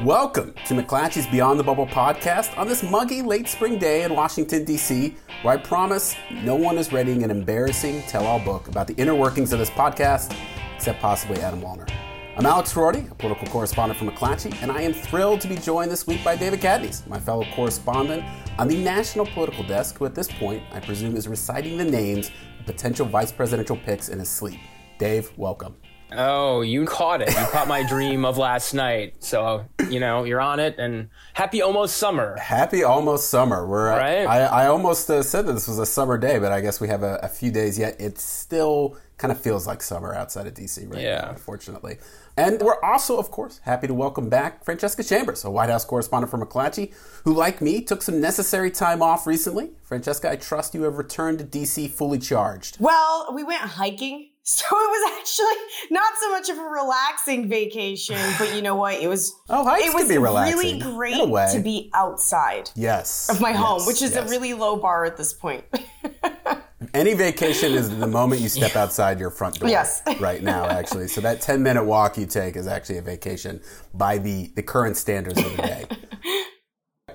Welcome to McClatchy's Beyond the Bubble podcast on this muggy late spring day in Washington, D.C., where I promise no one is reading an embarrassing tell all book about the inner workings of this podcast, except possibly Adam Wollner. I'm Alex Roarty, a political correspondent for McClatchy, and I am thrilled to be joined this week by David Catanese, my fellow correspondent on the national political desk, who at this point I presume is reciting the names of potential vice presidential picks in his sleep. Dave, welcome. Oh, you caught it. You caught my dream of last night. So, you know, you're on it and happy almost summer. Happy almost summer. We're, right? I, I almost uh, said that this was a summer day, but I guess we have a, a few days yet. It still kind of feels like summer outside of DC right yeah. now, unfortunately. And we're also, of course, happy to welcome back Francesca Chambers, a White House correspondent for McClatchy, who, like me, took some necessary time off recently. Francesca, I trust you have returned to DC fully charged. Well, we went hiking so it was actually not so much of a relaxing vacation, but you know what? It was. Oh, it was really great to be outside. Yes. Of my yes, home, which is yes. a really low bar at this point. Any vacation is the moment you step outside your front door. Yes. Right now, actually. So that 10 minute walk you take is actually a vacation by the, the current standards of the day.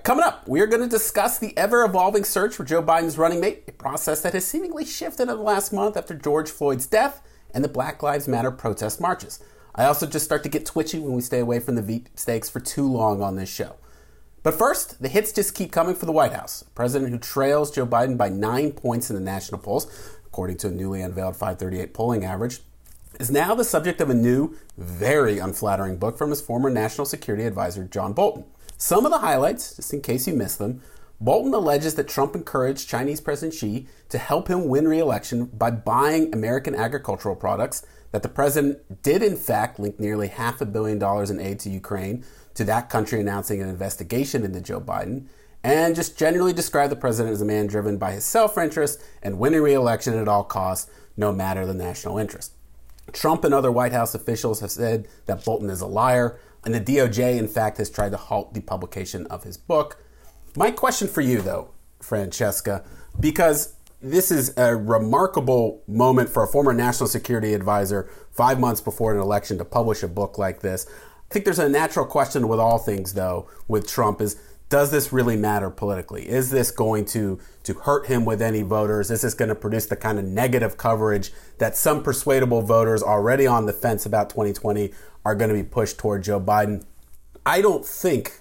Coming up, we are going to discuss the ever evolving search for Joe Biden's running mate, a process that has seemingly shifted in the last month after George Floyd's death and the Black Lives Matter protest marches. I also just start to get twitchy when we stay away from the Veep stakes for too long on this show. But first, the hits just keep coming for the White House. A president who trails Joe Biden by nine points in the national polls, according to a newly unveiled 538 polling average, is now the subject of a new, very unflattering book from his former national security advisor, John Bolton. Some of the highlights, just in case you missed them, Bolton alleges that Trump encouraged Chinese President Xi to help him win re election by buying American agricultural products, that the president did, in fact, link nearly half a billion dollars in aid to Ukraine to that country announcing an investigation into Joe Biden, and just generally described the president as a man driven by his self interest and winning re election at all costs, no matter the national interest. Trump and other White House officials have said that Bolton is a liar, and the DOJ, in fact, has tried to halt the publication of his book. My question for you, though, Francesca, because this is a remarkable moment for a former national security advisor five months before an election to publish a book like this. I think there's a natural question with all things, though, with Trump is does this really matter politically? Is this going to, to hurt him with any voters? Is this going to produce the kind of negative coverage that some persuadable voters already on the fence about 2020 are going to be pushed toward Joe Biden. I don't think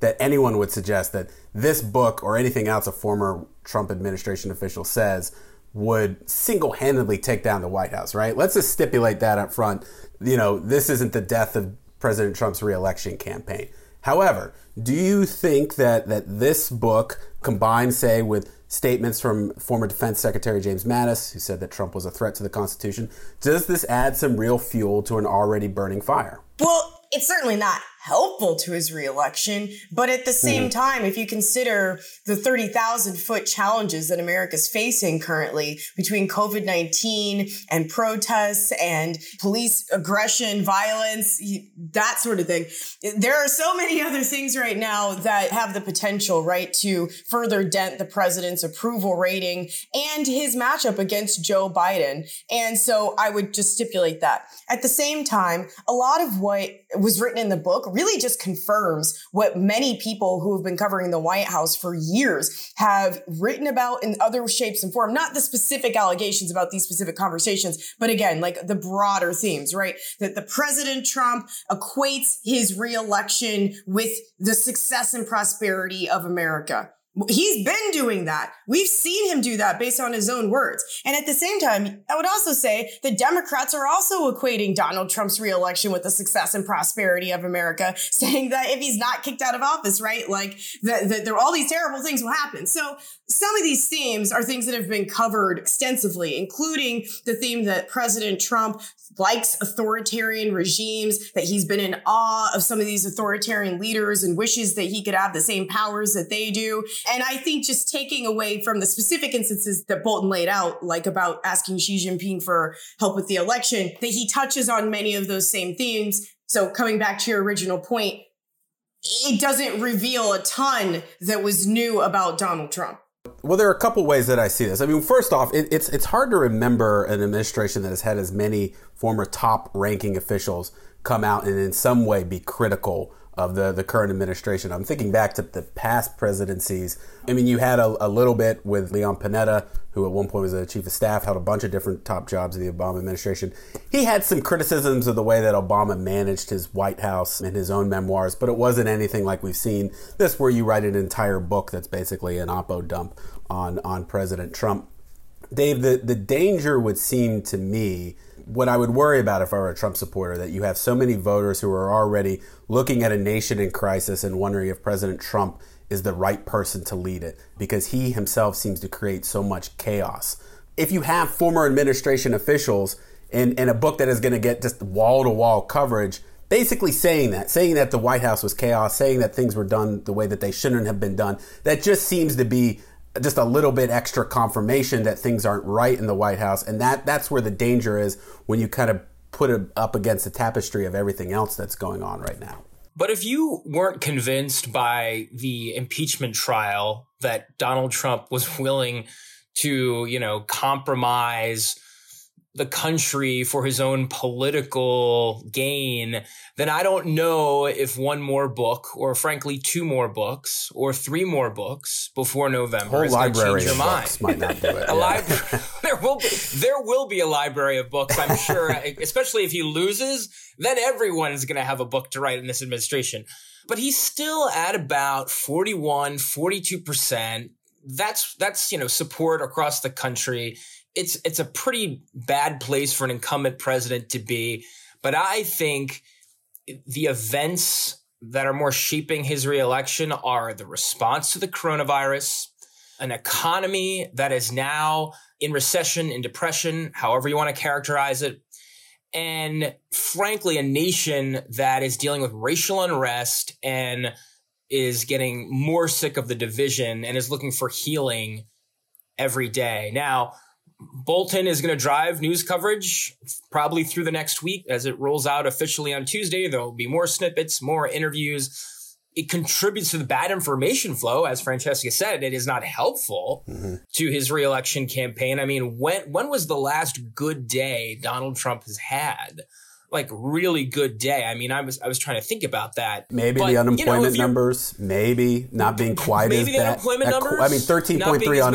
that anyone would suggest that this book or anything else a former Trump administration official says would single-handedly take down the White House, right? Let's just stipulate that up front. You know, this isn't the death of President Trump's reelection campaign. However, do you think that that this book combined, say, with statements from former Defense Secretary James Mattis, who said that Trump was a threat to the Constitution, does this add some real fuel to an already burning fire? Well, it's certainly not helpful to his reelection. But at the same mm. time, if you consider the 30,000 foot challenges that America's facing currently between COVID 19 and protests and police aggression, violence, that sort of thing, there are so many other things right now that have the potential, right, to further dent the president's approval rating and his matchup against Joe Biden. And so I would just stipulate that. At the same time, a lot of what was written in the book really just confirms what many people who have been covering the White House for years have written about in other shapes and form. Not the specific allegations about these specific conversations, but again, like the broader themes, right? That the President Trump equates his reelection with the success and prosperity of America. He's been doing that. We've seen him do that based on his own words. And at the same time, I would also say the Democrats are also equating Donald Trump's reelection with the success and prosperity of America, saying that if he's not kicked out of office, right, like that, that there all these terrible things will happen. So some of these themes are things that have been covered extensively, including the theme that President Trump likes authoritarian regimes, that he's been in awe of some of these authoritarian leaders and wishes that he could have the same powers that they do. And I think just taking away from the specific instances that Bolton laid out, like about asking Xi Jinping for help with the election, that he touches on many of those same themes. So coming back to your original point, it doesn't reveal a ton that was new about Donald Trump. Well, there are a couple ways that I see this. I mean, first off, it, it's it's hard to remember an administration that has had as many former top-ranking officials come out and in some way be critical of the, the current administration. I'm thinking back to the past presidencies. I mean, you had a, a, little bit with Leon Panetta, who at one point was a chief of staff, held a bunch of different top jobs in the Obama administration. He had some criticisms of the way that Obama managed his White House in his own memoirs, but it wasn't anything like we've seen this, where you write an entire book that's basically an oppo dump on, on President Trump. Dave, the, the danger would seem to me what I would worry about if I were a Trump supporter that you have so many voters who are already looking at a nation in crisis and wondering if President Trump is the right person to lead it because he himself seems to create so much chaos. If you have former administration officials in, in a book that is going to get just wall to wall coverage, basically saying that, saying that the White House was chaos, saying that things were done the way that they shouldn't have been done, that just seems to be just a little bit extra confirmation that things aren't right in the White House, and that that's where the danger is when you kind of put it up against the tapestry of everything else that's going on right now. But if you weren't convinced by the impeachment trial that Donald Trump was willing to, you know, compromise the country for his own political gain, then I don't know if one more book, or frankly two more books, or three more books before November Whole is library change your mind. might not do it. a yeah. there will be, there will be a library of books, I'm sure. especially if he loses, then everyone is going to have a book to write in this administration. But he's still at about 41, 42 percent. That's that's you know support across the country it's it's a pretty bad place for an incumbent president to be. But I think the events that are more shaping his reelection are the response to the coronavirus, an economy that is now in recession, in depression, however you want to characterize it, and frankly, a nation that is dealing with racial unrest and is getting more sick of the division and is looking for healing every day. Now, Bolton is going to drive news coverage probably through the next week as it rolls out officially on Tuesday. There will be more snippets, more interviews. It contributes to the bad information flow, as Francesca said. It is not helpful mm-hmm. to his reelection campaign. I mean, when when was the last good day Donald Trump has had? Like really good day. I mean, I was I was trying to think about that. Maybe but, the unemployment you know, numbers, maybe not being quite maybe as the bad. unemployment numbers. I mean, thirteen point three on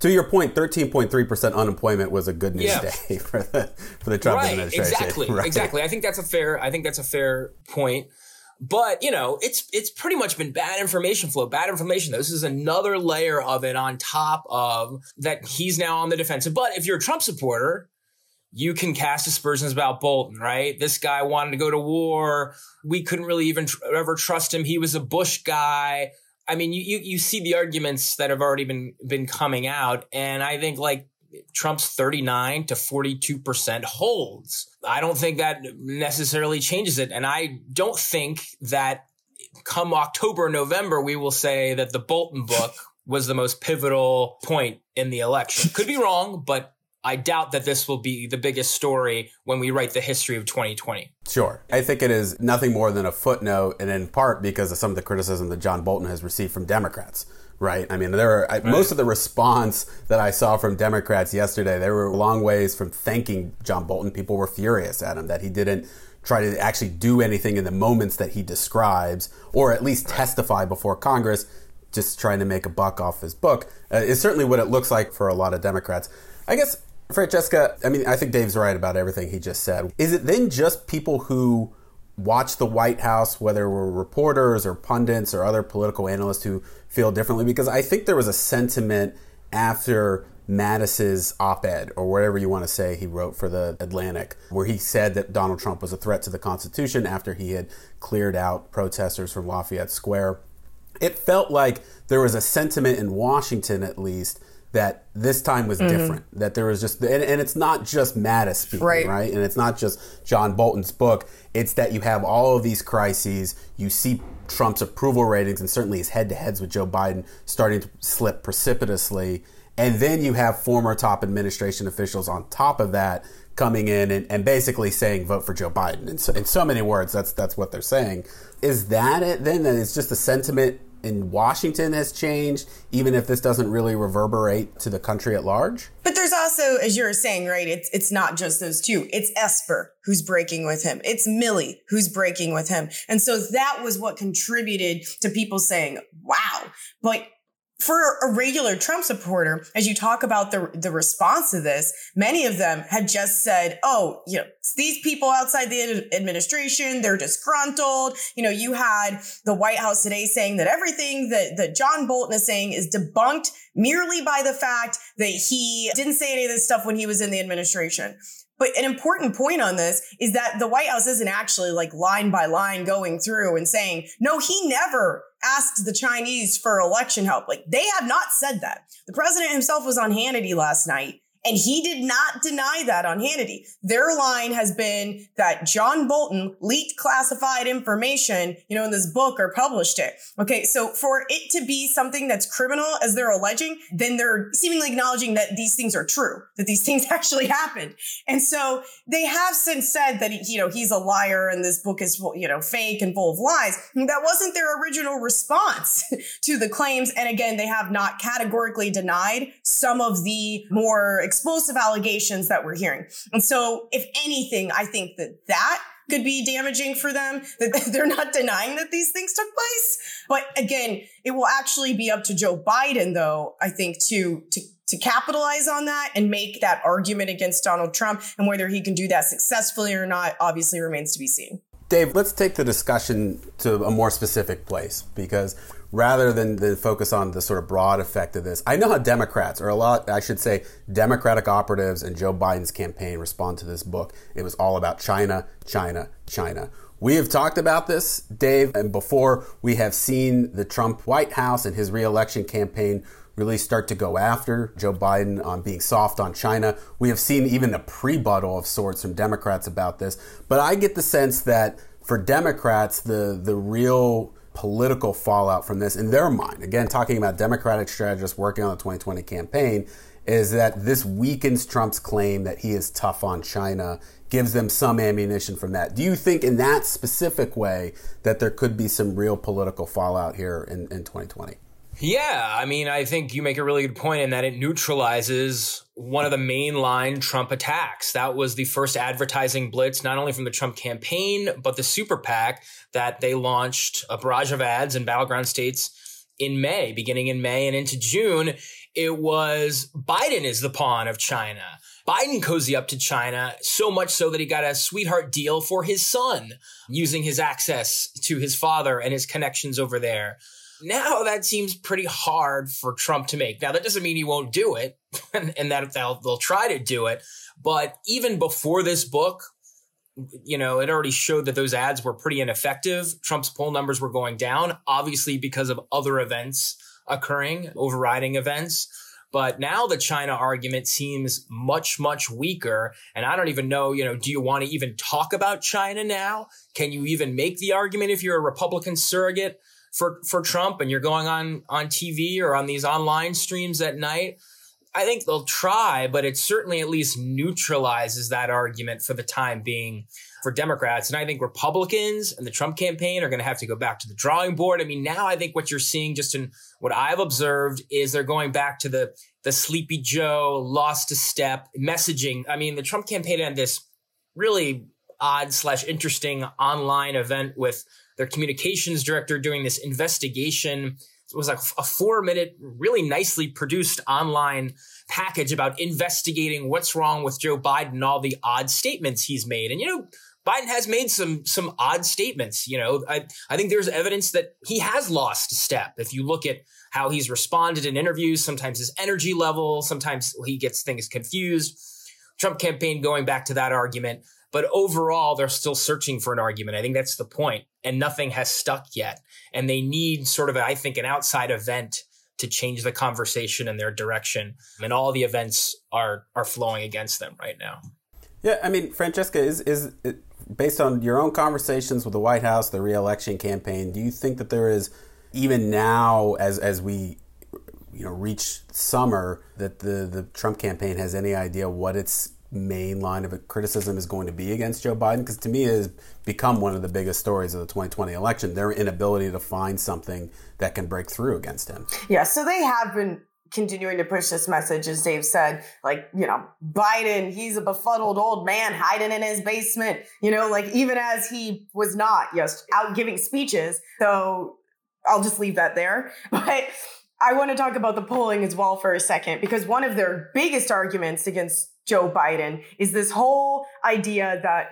to your point, thirteen point three percent unemployment was a good news yeah. day for the for the Trump right, administration. Exactly, right. exactly. I think that's a fair. I think that's a fair point. But you know, it's it's pretty much been bad information flow, bad information. This is another layer of it on top of that. He's now on the defensive. But if you're a Trump supporter, you can cast aspersions about Bolton, right? This guy wanted to go to war. We couldn't really even tr- ever trust him. He was a Bush guy. I mean, you, you you see the arguments that have already been been coming out, and I think like Trump's 39 to 42 percent holds. I don't think that necessarily changes it, and I don't think that come October, November, we will say that the Bolton book was the most pivotal point in the election. Could be wrong, but I doubt that this will be the biggest story when we write the history of 2020. Sure. I think it is nothing more than a footnote, and in part because of some of the criticism that John Bolton has received from Democrats. Right. I mean, there are right. most of the response that I saw from Democrats yesterday. They were a long ways from thanking John Bolton. People were furious at him that he didn't try to actually do anything in the moments that he describes, or at least testify before Congress, just trying to make a buck off his book. Uh, is certainly what it looks like for a lot of Democrats. I guess Francesca, I mean, I think Dave's right about everything he just said. Is it then just people who watch the White House, whether we're reporters or pundits or other political analysts who feel differently? Because I think there was a sentiment after Mattis's op-ed or whatever you want to say he wrote for the Atlantic, where he said that Donald Trump was a threat to the Constitution after he had cleared out protesters from Lafayette Square. It felt like there was a sentiment in Washington, at least, that this time was mm-hmm. different. That there was just, and, and, it's not just Mattis speaking, right. right? And it's not just John Bolton's book. It's that you have all of these crises. You see Trump's approval ratings and certainly his head to heads with Joe Biden starting to slip precipitously. And then you have former top administration officials on top of that coming in and, and basically saying vote for Joe Biden. In so, in so many words, that's that's what they're saying. Is that it then? That it's just a sentiment in Washington has changed, even if this doesn't really reverberate to the country at large? But there's also, as you were saying, right, it's it's not just those two. It's Esper who's breaking with him. It's Milley who's breaking with him. And so that was what contributed to people saying, wow. But for a regular Trump supporter, as you talk about the, the response to this, many of them had just said, oh, you know, these people outside the administration, they're disgruntled. You know, you had the White House today saying that everything that, that John Bolton is saying is debunked merely by the fact that he didn't say any of this stuff when he was in the administration. But an important point on this is that the White House isn't actually like line by line going through and saying, no, he never asked the Chinese for election help. Like they have not said that. The president himself was on Hannity last night and he did not deny that on Hannity. Their line has been that John Bolton leaked classified information, you know, in this book or published it. Okay. So for it to be something that's criminal as they're alleging, then they're seemingly acknowledging that these things are true, that these things actually happened. And so they have since said that, you know, he's a liar and this book is, you know, fake and full of lies. That wasn't their original response to the claims. And again, they have not categorically denied some of the more explosive allegations that we're hearing. And so, if anything, I think that that could be damaging for them that they're not denying that these things took place. But again, it will actually be up to Joe Biden, though, I think, to, to, to capitalize on that and make that argument against Donald Trump. And whether he can do that successfully or not, obviously remains to be seen. Dave, let's take the discussion to a more specific place because rather than, than focus on the sort of broad effect of this, I know how Democrats, or a lot, I should say, Democratic operatives and Joe Biden's campaign respond to this book. It was all about China, China, China. We have talked about this, Dave, and before we have seen the Trump White House and his reelection campaign really start to go after Joe Biden on being soft on China. We have seen even a prebuttal of sorts from Democrats about this. But I get the sense that for Democrats, the the real political fallout from this in their mind, again, talking about Democratic strategists working on the 2020 campaign, is that this weakens Trump's claim that he is tough on China, gives them some ammunition from that. Do you think, in that specific way, that there could be some real political fallout here in, in 2020? Yeah, I mean, I think you make a really good point in that it neutralizes one of the mainline Trump attacks. That was the first advertising blitz, not only from the Trump campaign, but the super PAC that they launched a barrage of ads in battleground states in May, beginning in May and into June. It was Biden is the pawn of China. Biden cozy up to China so much so that he got a sweetheart deal for his son using his access to his father and his connections over there. Now that seems pretty hard for Trump to make. Now that doesn't mean he won't do it, and, and that they'll, they'll try to do it. But even before this book, you know, it already showed that those ads were pretty ineffective. Trump's poll numbers were going down, obviously because of other events occurring, overriding events. But now the China argument seems much, much weaker. And I don't even know, you know, do you want to even talk about China now? Can you even make the argument if you're a Republican surrogate? For for Trump and you're going on on TV or on these online streams at night, I think they'll try, but it certainly at least neutralizes that argument for the time being for Democrats. And I think Republicans and the Trump campaign are going to have to go back to the drawing board. I mean, now I think what you're seeing just in what I've observed is they're going back to the the sleepy Joe lost a step messaging. I mean, the Trump campaign had this really odd slash interesting online event with their communications director doing this investigation. It was like a four minute, really nicely produced online package about investigating what's wrong with Joe Biden and all the odd statements he's made. And, you know, Biden has made some some odd statements. You know, I, I think there's evidence that he has lost a step. If you look at how he's responded in interviews, sometimes his energy level, sometimes he gets things confused. Trump campaign going back to that argument. But overall, they're still searching for an argument. I think that's the point, and nothing has stuck yet. And they need sort of, I think, an outside event to change the conversation and their direction. And all the events are are flowing against them right now. Yeah, I mean, Francesca, is is based on your own conversations with the White House, the reelection campaign. Do you think that there is even now, as as we you know reach summer, that the the Trump campaign has any idea what its main line of criticism is going to be against Joe Biden? Because to me, it has become one of the biggest stories of the 2020 election their inability to find something that can break through against him. Yeah, so they have been continuing to push this message, as Dave said, like, you know, Biden, he's a befuddled old man hiding in his basement, you know, like even as he was not just out giving speeches. So I'll just leave that there. But I want to talk about the polling as well for a second, because one of their biggest arguments against Joe Biden is this whole idea that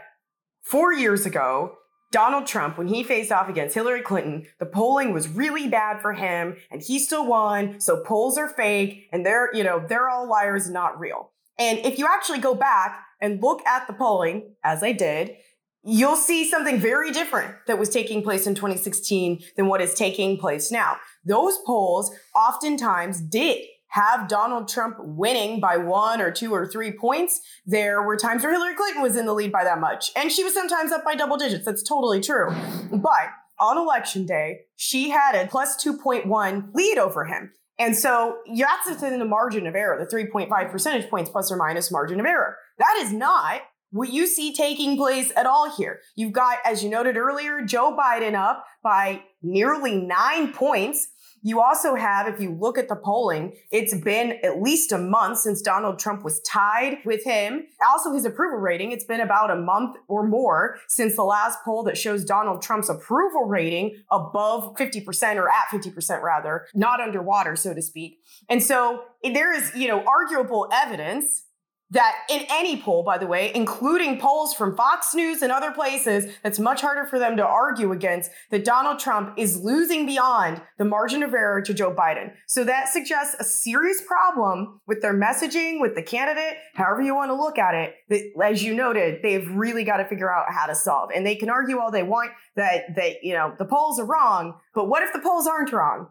four years ago, Donald Trump, when he faced off against Hillary Clinton, the polling was really bad for him and he still won. So polls are fake and they're, you know, they're all liars not real. And if you actually go back and look at the polling, as I did, you'll see something very different that was taking place in 2016 than what is taking place now. Those polls oftentimes did have Donald Trump winning by one or two or three points. There were times where Hillary Clinton was in the lead by that much, and she was sometimes up by double digits. That's totally true. But on election day, she had a plus 2.1 lead over him. And so that's within the margin of error, the 3.5 percentage points plus or minus margin of error. That is not what you see taking place at all here. You've got, as you noted earlier, Joe Biden up by nearly nine points you also have, if you look at the polling, it's been at least a month since Donald Trump was tied with him. Also, his approval rating, it's been about a month or more since the last poll that shows Donald Trump's approval rating above 50% or at 50% rather, not underwater, so to speak. And so there is, you know, arguable evidence that in any poll, by the way, including polls from Fox News and other places, that's much harder for them to argue against that Donald Trump is losing beyond the margin of error to Joe Biden. So that suggests a serious problem with their messaging, with the candidate, however you want to look at it. That, as you noted, they've really got to figure out how to solve. And they can argue all they want that that you know the polls are wrong, but what if the polls aren't wrong?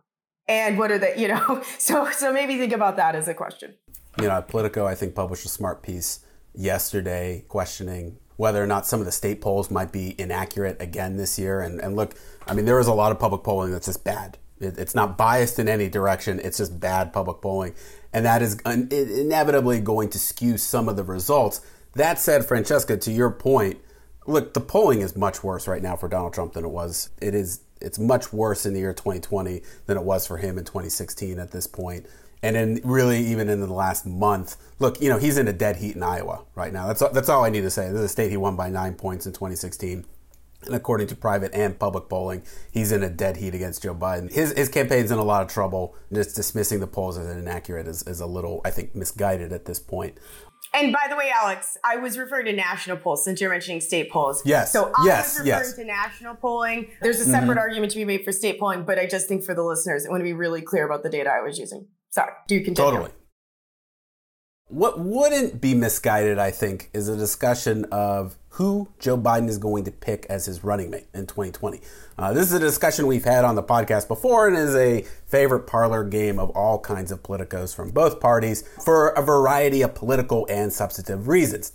And what are they, you know? So so maybe think about that as a question you know, Politico, I think, published a smart piece yesterday questioning whether or not some of the state polls might be inaccurate again this year. And, and look, I mean, there is a lot of public polling that's just bad. It, it's not biased in any direction. It's just bad public polling. And that is un- inevitably going to skew some of the results. That said, Francesca, to your point, look, the polling is much worse right now for Donald Trump than it was. It is, it's much worse in the year 2020 than it was for him in 2016 at this point. And then really even in the last month, look, you know, he's in a dead heat in Iowa right now. That's, that's all I need to say. This is a state he won by nine points in 2016. And according to private and public polling, he's in a dead heat against Joe Biden. His, his campaign's in a lot of trouble. Just dismissing the polls as inaccurate is, is a little, I think, misguided at this point. And by the way, Alex, I was referring to national polls since you're mentioning state polls. Yes. So I yes, was referring yes. to national polling. There's a separate mm-hmm. argument to be made for state polling, but I just think for the listeners, I want to be really clear about the data I was using. Sorry, do you continue. Totally. What wouldn't be misguided, I think, is a discussion of who Joe Biden is going to pick as his running mate in 2020. Uh, this is a discussion we've had on the podcast before and is a favorite parlor game of all kinds of politicos from both parties for a variety of political and substantive reasons.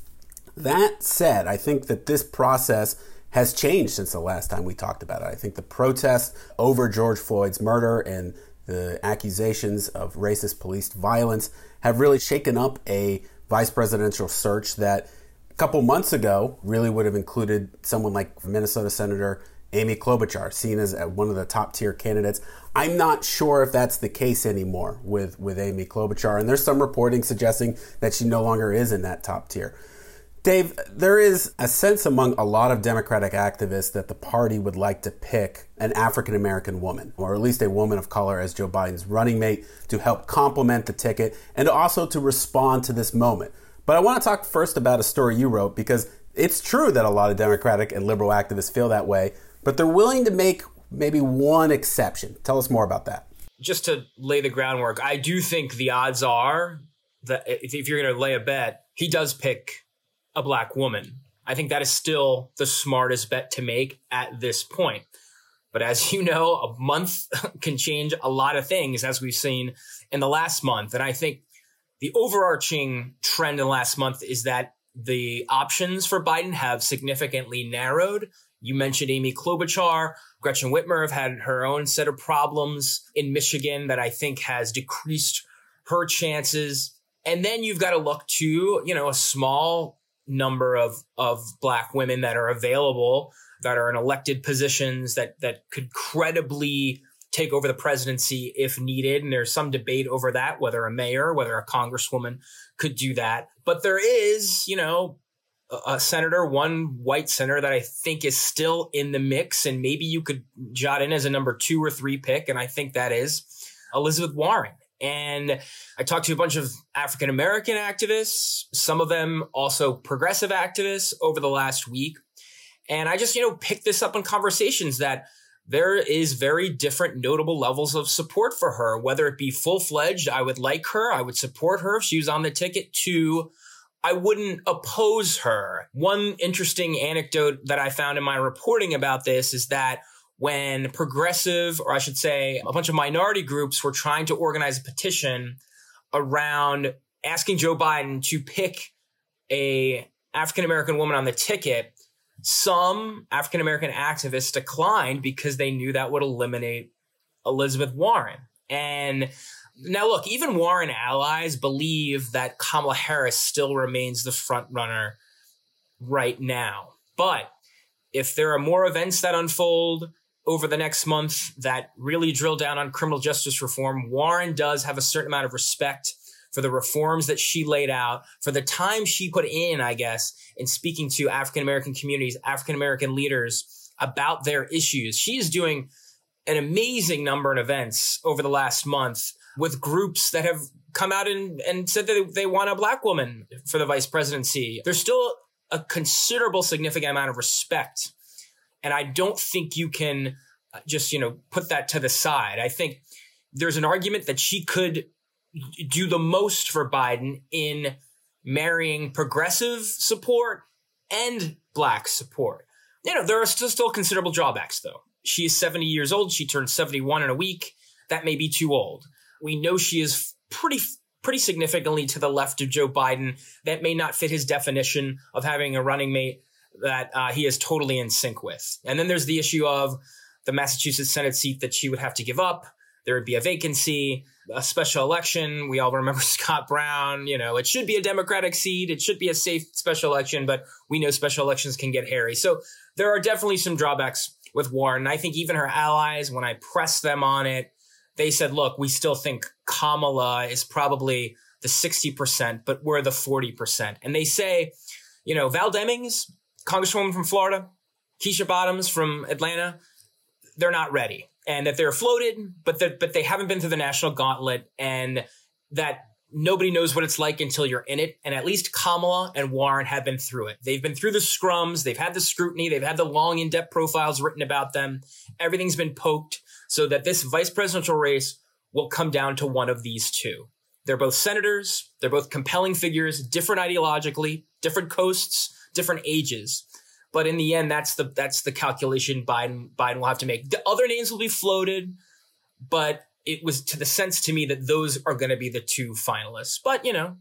That said, I think that this process has changed since the last time we talked about it. I think the protests over George Floyd's murder and the accusations of racist police violence have really shaken up a vice presidential search that a couple months ago really would have included someone like Minnesota Senator Amy Klobuchar, seen as uh, one of the top tier candidates. I'm not sure if that's the case anymore with, with Amy Klobuchar, and there's some reporting suggesting that she no longer is in that top tier. Dave, there is a sense among a lot of Democratic activists that the party would like to pick an African American woman, or at least a woman of color, as Joe Biden's running mate to help complement the ticket and also to respond to this moment. But I want to talk first about a story you wrote because it's true that a lot of Democratic and liberal activists feel that way, but they're willing to make maybe one exception. Tell us more about that. Just to lay the groundwork, I do think the odds are that if you're going to lay a bet, he does pick a black woman. I think that is still the smartest bet to make at this point. But as you know, a month can change a lot of things, as we've seen in the last month. And I think the overarching trend in the last month is that the options for Biden have significantly narrowed. You mentioned Amy Klobuchar. Gretchen Whitmer have had her own set of problems in Michigan that I think has decreased her chances. And then you've got to look to, you know, a small number of of black women that are available that are in elected positions that that could credibly take over the presidency if needed. And there's some debate over that, whether a mayor, whether a congresswoman could do that. But there is, you know, a, a senator, one white senator that I think is still in the mix, and maybe you could jot in as a number two or three pick. And I think that is Elizabeth Warren. And I talked to a bunch of African American activists, some of them also progressive activists over the last week. And I just, you know, picked this up in conversations that there is very different notable levels of support for her, whether it be full fledged, I would like her, I would support her if she was on the ticket, to I wouldn't oppose her. One interesting anecdote that I found in my reporting about this is that when progressive, or I should say, a bunch of minority groups were trying to organize a petition around asking Joe Biden to pick a African American woman on the ticket, some African American activists declined because they knew that would eliminate Elizabeth Warren. And now, look, even Warren allies believe that Kamala Harris still remains the front runner right now. But if there are more events that unfold over the next month that really drill down on criminal justice reform, Warren does have a certain amount of respect for the reforms that she laid out, for the time she put in, I guess, in speaking to African American communities, African American leaders about their issues. She is doing an amazing number of events over the last month with groups that have come out and, and said that they want a black woman for the vice presidency. There's still a considerable significant amount of respect. And I don't think you can uh, just, you know, put that to the side. I think there's an argument that she could do the most for Biden in marrying progressive support and black support. You know, there are still, still considerable drawbacks though. She is 70 years old. She turned 71 in a week. That may be too old. We know she is pretty pretty significantly to the left of Joe Biden. That may not fit his definition of having a running mate that uh, he is totally in sync with. And then there's the issue of the Massachusetts Senate seat that she would have to give up. There would be a vacancy, a special election. We all remember Scott Brown. You know, it should be a Democratic seat. It should be a safe special election, but we know special elections can get hairy. So there are definitely some drawbacks with Warren. I think even her allies, when I pressed them on it, they said, look, we still think Kamala is probably the 60%, but we're the 40%. And they say, you know, Val Demings, Congresswoman from Florida, Keisha Bottoms from Atlanta, they're not ready. And that they're floated, but that but they haven't been through the national gauntlet and that nobody knows what it's like until you're in it. And at least Kamala and Warren have been through it. They've been through the scrums, they've had the scrutiny, they've had the long, in depth profiles written about them. Everything's been poked so that this vice presidential race will come down to one of these two. They're both senators, they're both compelling figures, different ideologically, different coasts, different ages. But in the end, that's the that's the calculation Biden Biden will have to make. The other names will be floated, but it was to the sense to me that those are going to be the two finalists. But you know,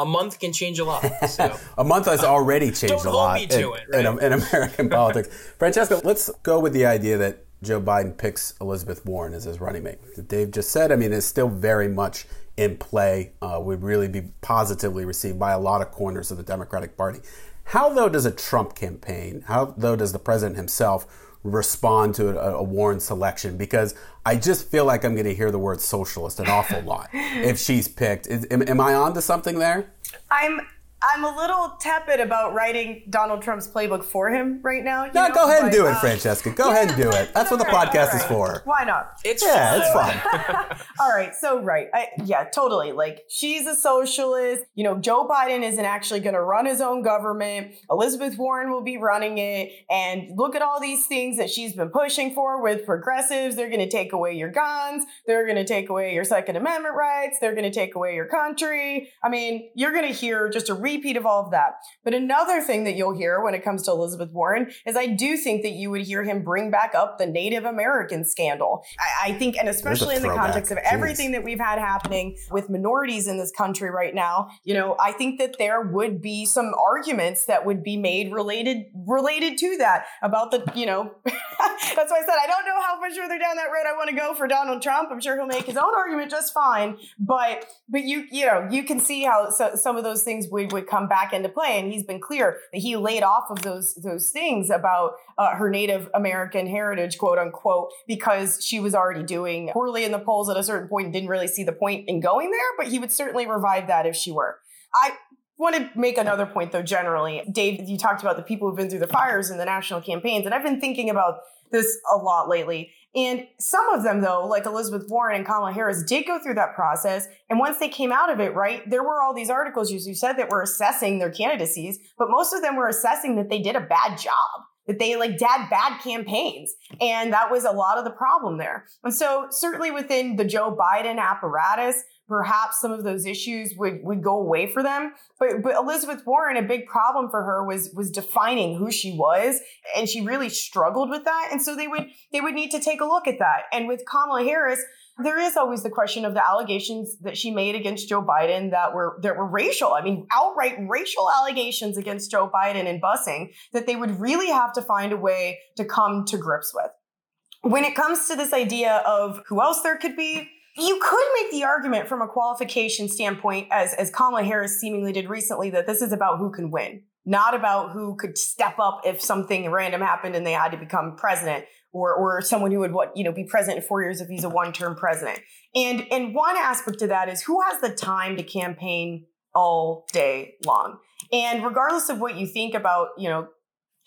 a month can change a lot. So. a month has already changed a lot in, it, right? in, in, American politics. Francesca, let's go with the idea that Joe Biden picks Elizabeth Warren as his running mate. Dave just said, I mean, it's still very much in play. Uh, would really be positively received by a lot of corners of the Democratic Party. How though does a Trump campaign? How though does the president himself? respond to a, a, Warren selection because I just feel like I'm going to hear the word socialist an awful lot if she's picked. Is, am, am I on to something there? I'm I'm a little tepid about writing Donald Trump's playbook for him right now. no, know? go ahead and do it, uh, Francesca. Go yeah, ahead and do it. That's what the podcast right, is for. Why not? It's yeah, fun. it's fun. all right, so right, I, yeah, totally. Like she's a socialist. You know, Joe Biden isn't actually going to run his own government. Elizabeth Warren will be running it, and look at all these things that she's been pushing for with progressives. They're going to take away your guns. They're going to take away your Second Amendment rights. They're going to take away your country. I mean, you're going to hear just a repeat of all of that. But another thing that you'll hear when it comes to Elizabeth Warren is I do think that you would hear him bring back up the Native American scandal. I, I think, and especially in the context of Jeez. everything that we've had happening with minorities in this country right now, you know, I think that there would be some arguments that would be made related related to that about the, you know, that's why I said I don't know how much further down that road I want to go for Donald Trump. I'm sure he'll make his own argument just fine, but but you you know you can see how so, some of those things would would come back into play. And he's been clear that he laid off of those those things about uh, her Native American heritage, quote unquote, because she was already doing poorly in the polls at a certain point and didn't really see the point in going there. But he would certainly revive that if she were. I want to make another point though generally dave you talked about the people who've been through the fires in the national campaigns and i've been thinking about this a lot lately and some of them, though, like Elizabeth Warren and Kamala Harris, did go through that process. And once they came out of it, right, there were all these articles, as you said, that were assessing their candidacies, but most of them were assessing that they did a bad job that they like had bad campaigns. And that was a lot of the problem there. And so certainly within the Joe Biden apparatus, perhaps some of those issues would, would go away for them. But, but Elizabeth Warren, a big problem for her was, was defining who she was. And she really struggled with that. And so they would, they would need to take a look at that. And with Kamala Harris, there is always the question of the allegations that she made against Joe Biden that were that were racial. I mean, outright racial allegations against Joe Biden and busing that they would really have to find a way to come to grips with. When it comes to this idea of who else there could be, you could make the argument from a qualification standpoint, as, as Kamala Harris seemingly did recently, that this is about who can win, not about who could step up if something random happened and they had to become president or, or someone who would what, you know, be president in four years if he's a one-term president. And, and one aspect of that is who has the time to campaign all day long. And regardless of what you think about, you know,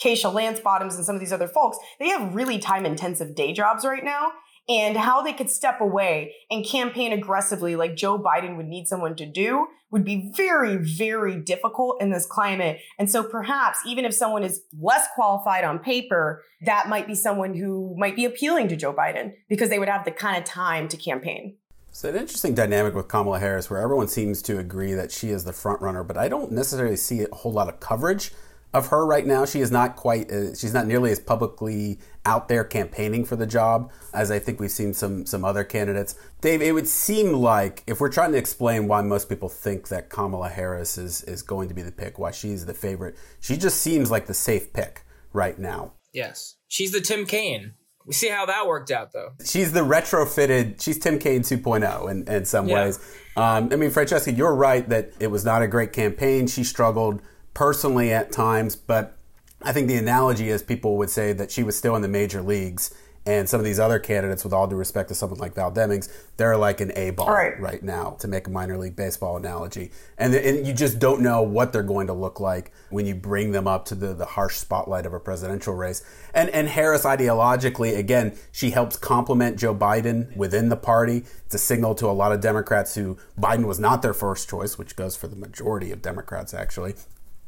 Keisha Lance Bottoms and some of these other folks, they have really time intensive day jobs right now and how they could step away and campaign aggressively like Joe Biden would need someone to do would be very, very difficult in this climate. And so perhaps even if someone is less qualified on paper, that might be someone who might be appealing to Joe Biden because they would have the kind of time to campaign. So an interesting dynamic with Kamala Harris where everyone seems to agree that she is the front runner, but I don't necessarily see a whole lot of coverage of her right now. She is not quite, uh, she's not nearly as publicly out there campaigning for the job as I think we've seen some some other candidates. Dave, it would seem like if we're trying to explain why most people think that Kamala Harris is is going to be the pick, why she's the favorite, she just seems like the safe pick right now. Yes, she's the Tim Kaine. We see how that worked out, though. She's the retrofitted. She's Tim Kaine 2.0 in, in some yeah. ways. Um, I mean, Francesca, you're right that it was not a great campaign. She struggled personally at times, but I think the analogy is people would say that she was still in the major leagues. And some of these other candidates, with all due respect to someone like Val Demings, they're like an A ball right. right. now, to make a minor league baseball analogy. And, and, you just don't know what they're going to look like when you bring them up to the, the harsh spotlight of a presidential race. And, and Harris, ideologically, again, she helps complement Joe Biden within the party. It's a signal to a lot of Democrats who Biden was not their first choice, which goes for the majority of Democrats, actually.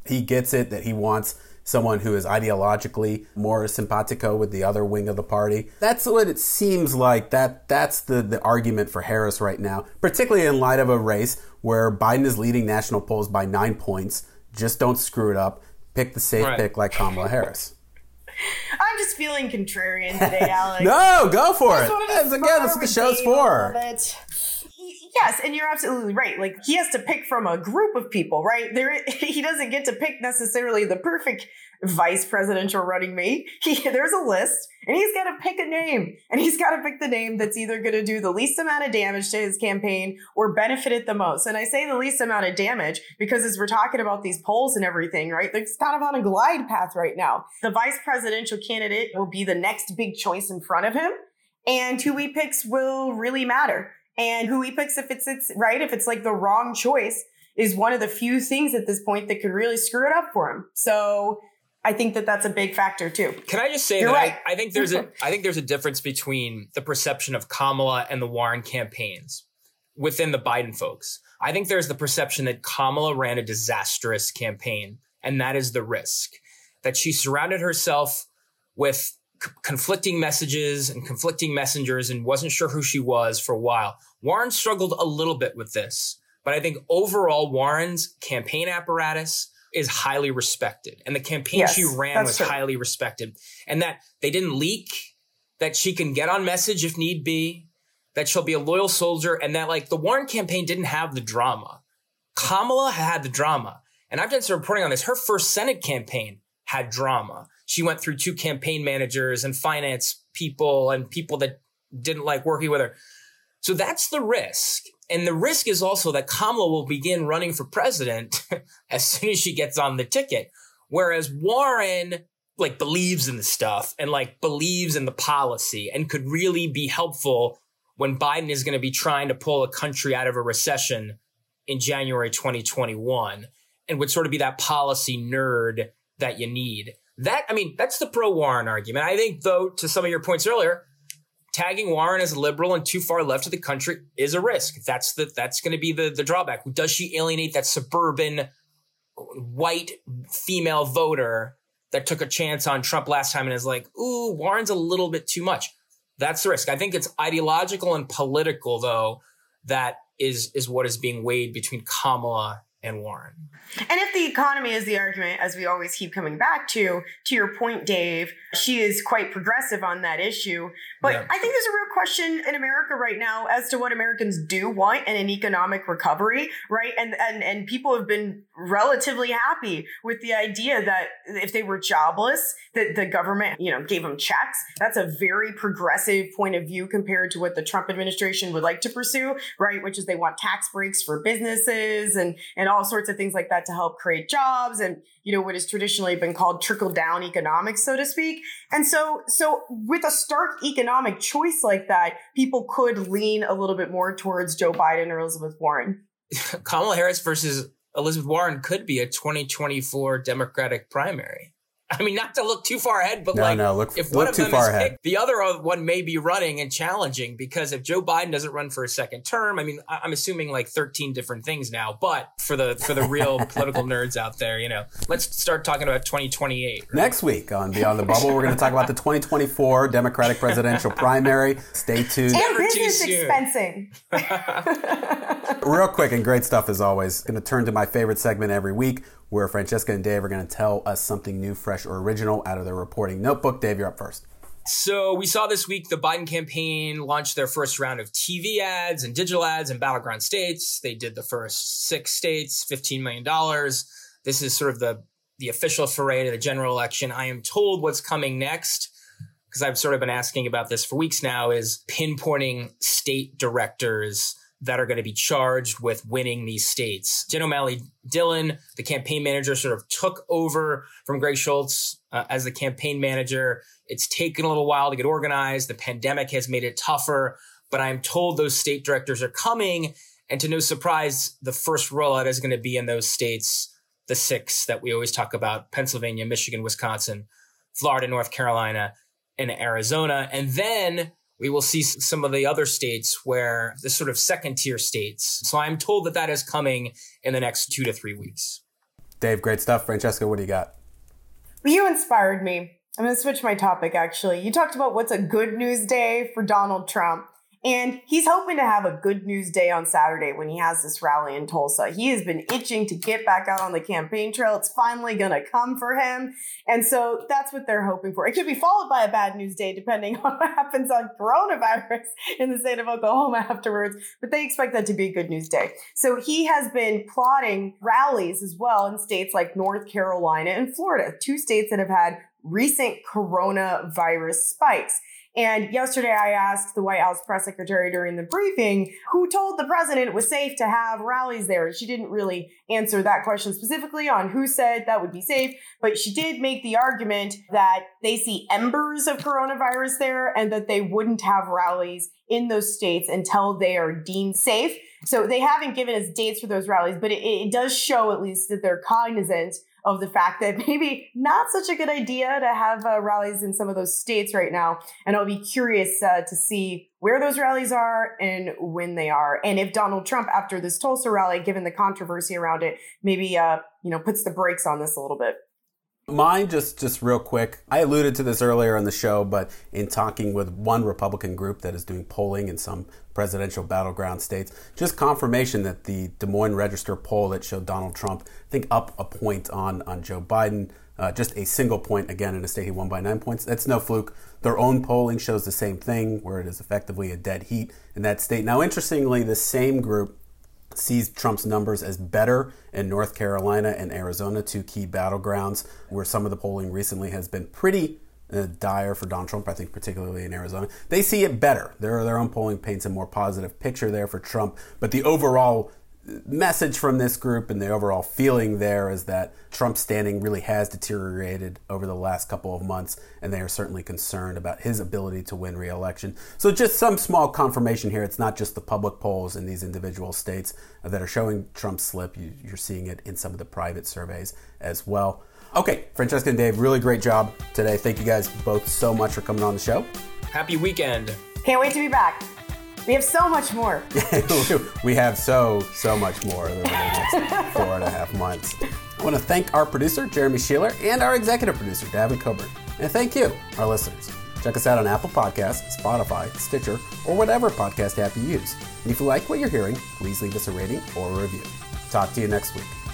He gets it that he wants someone who is ideologically more simpatico with the other wing of the party. That's what it seems like. That that's the, the argument for Harris right now, particularly in light of a race where Biden is leading national polls by nine points. Just don't screw it up. Pick the safe right. pick like Kamala Harris. I'm just feeling contrarian today, Alex. no, go for it. As, again, that's what the show's for. Yes, and you're absolutely right. Like he has to pick from a group of people, right? There, he doesn't get to pick necessarily the perfect vice presidential running mate. He, there's a list, and he's got to pick a name, and he's got to pick the name that's either going to do the least amount of damage to his campaign or benefit it the most. And I say the least amount of damage because as we're talking about these polls and everything, right? It's kind of on a glide path right now. The vice presidential candidate will be the next big choice in front of him, and who he picks will really matter and who he picks if it's it's right if it's like the wrong choice is one of the few things at this point that could really screw it up for him. So I think that that's a big factor too. Can I just say You're that right. I, I think there's a I think there's a difference between the perception of Kamala and the Warren campaigns within the Biden folks. I think there's the perception that Kamala ran a disastrous campaign, and that is the risk that she surrounded herself with conflicting messages and conflicting messengers and wasn't sure who she was for a while. Warren struggled a little bit with this, but I think overall Warren's campaign apparatus is highly respected and the campaign yes, she ran was true. highly respected and that they didn't leak that she can get on message if need be that she'll be a loyal soldier and that like the Warren campaign didn't have the drama. Kamala had the drama. And I've done some reporting on this. Her first Senate campaign had drama she went through two campaign managers and finance people and people that didn't like working with her. So that's the risk. And the risk is also that Kamala will begin running for president as soon as she gets on the ticket. Whereas Warren like believes in the stuff and like believes in the policy and could really be helpful when Biden is going to be trying to pull a country out of a recession in January 2021 and would sort of be that policy nerd that you need. That, I mean, that's the pro Warren argument. I think, though, to some of your points earlier, tagging Warren as a liberal and too far left of the country is a risk. That's the that's going to be the the drawback. Does she alienate that suburban white female voter that took a chance on Trump last time and is like, "Ooh, Warren's a little bit too much." That's the risk. I think it's ideological and political though that is is what is being weighed between Kamala and Warren. And if the economy is the argument, as we always keep coming back to, to your point, Dave, she is quite progressive on that issue. But yeah. I think there's a real question in America right now as to what Americans do want in an economic recovery, right? And and and people have been relatively happy with the idea that if they were jobless, that the government, you know, gave them checks. That's a very progressive point of view compared to what the Trump administration would like to pursue, right? Which is they want tax breaks for businesses and and all sorts of things like that to help create jobs and you know what has traditionally been called trickle down economics so to speak. And so so with a stark economic choice like that people could lean a little bit more towards joe biden or elizabeth warren. Kamala harris versus elizabeth warren could be a 2024 democratic primary I mean, not to look too far ahead, but no, like, no, look, if look one of too them far is ahead. picked, the other one may be running and challenging because if Joe Biden doesn't run for a second term, I mean, I'm assuming like 13 different things now. But for the for the real political nerds out there, you know, let's start talking about 2028. Next week on Beyond the Bubble, we're going to talk about the 2024 Democratic presidential primary. Stay tuned. And business expensing. real quick and great stuff as always. Going to turn to my favorite segment every week where Francesca and Dave are going to tell us something new, fresh, or original out of their reporting notebook. Dave, you're up first. So we saw this week the Biden campaign launched their first round of TV ads and digital ads in battleground states. They did the first six states, $15 million. This is sort of the, the official foray to the general election. I am told what's coming next because I've sort of been asking about this for weeks now is pinpointing state directors that are going to be charged with winning these states. Jen O'Malley Dillon, the campaign manager, sort of took over from Greg Schultz uh, as the campaign manager. It's taken a little while to get organized. The pandemic has made it tougher, but I'm told those state directors are coming. And to no surprise, the first rollout is going to be in those states, the six that we always talk about Pennsylvania, Michigan, Wisconsin, Florida, North Carolina, and Arizona. And then we will see some of the other states where the sort of second tier states. So I'm told that that is coming in the next two to three weeks. Dave, great stuff. Francesca, what do you got? You inspired me. I'm going to switch my topic actually. You talked about what's a good news day for Donald Trump. And he's hoping to have a good news day on Saturday when he has this rally in Tulsa. He has been itching to get back out on the campaign trail. It's finally going to come for him. And so that's what they're hoping for. It could be followed by a bad news day depending on what happens on coronavirus in the state of Oklahoma afterwards. But they expect that to be a good news day. So he has been plotting rallies as well in states like North Carolina and Florida, two states that have had recent coronavirus spikes. And yesterday I asked the White House press secretary during the briefing who told the president it was safe to have rallies there. She didn't really answer that question specifically on who said that would be safe, but she did make the argument that they see embers of coronavirus there and that they wouldn't have rallies in those states until they are deemed safe. So they haven't given us dates for those rallies, but it, it does show at least that they're cognizant of the fact that maybe not such a good idea to have uh, rallies in some of those states right now. And I'll be curious uh, to see where those rallies are and when they are. And if Donald Trump, after this Tulsa rally, given the controversy around it, maybe uh, you know puts the brakes on this a little bit. Mine just just real quick. I alluded to this earlier in the show, but in talking with one Republican group that is doing polling in some presidential battleground states, just confirmation that the Des Moines Register poll that showed Donald Trump, I think, up a point on on Joe Biden, uh, just a single point again in a state he won by nine points. That's no fluke. Their own polling shows the same thing, where it is effectively a dead heat in that state. Now, interestingly, the same group sees Trump's numbers as better in North Carolina and Arizona, two key battlegrounds where some of the polling recently has been pretty uh, dire for Donald Trump, I think, particularly in Arizona. They see it better. Their, their own polling paints a more positive picture there for Trump. But the overall message from this group and the overall feeling there is that Trump's standing really has deteriorated over the last couple of months, and they are certainly concerned about his ability to win re-election. So, just some small confirmation here: it's not just the public polls in these individual states that are showing Trump's slip. You, are seeing it in some of the private surveys as well. Okay, Francesca and Dave, really great job today. Thank you guys both so much for coming on the show. Happy weekend. Can't wait to be back. We have so much more. we have so, so much more over the next four and a half months. I want to thank our producer, Jeremy Sheeler, and our executive producer, Davin Coburn. And thank you, our listeners. Check us out on Apple Podcasts, Spotify, Stitcher, or whatever podcast app you use. And if you like what you're hearing, please leave us a rating or a review. Talk to you next week.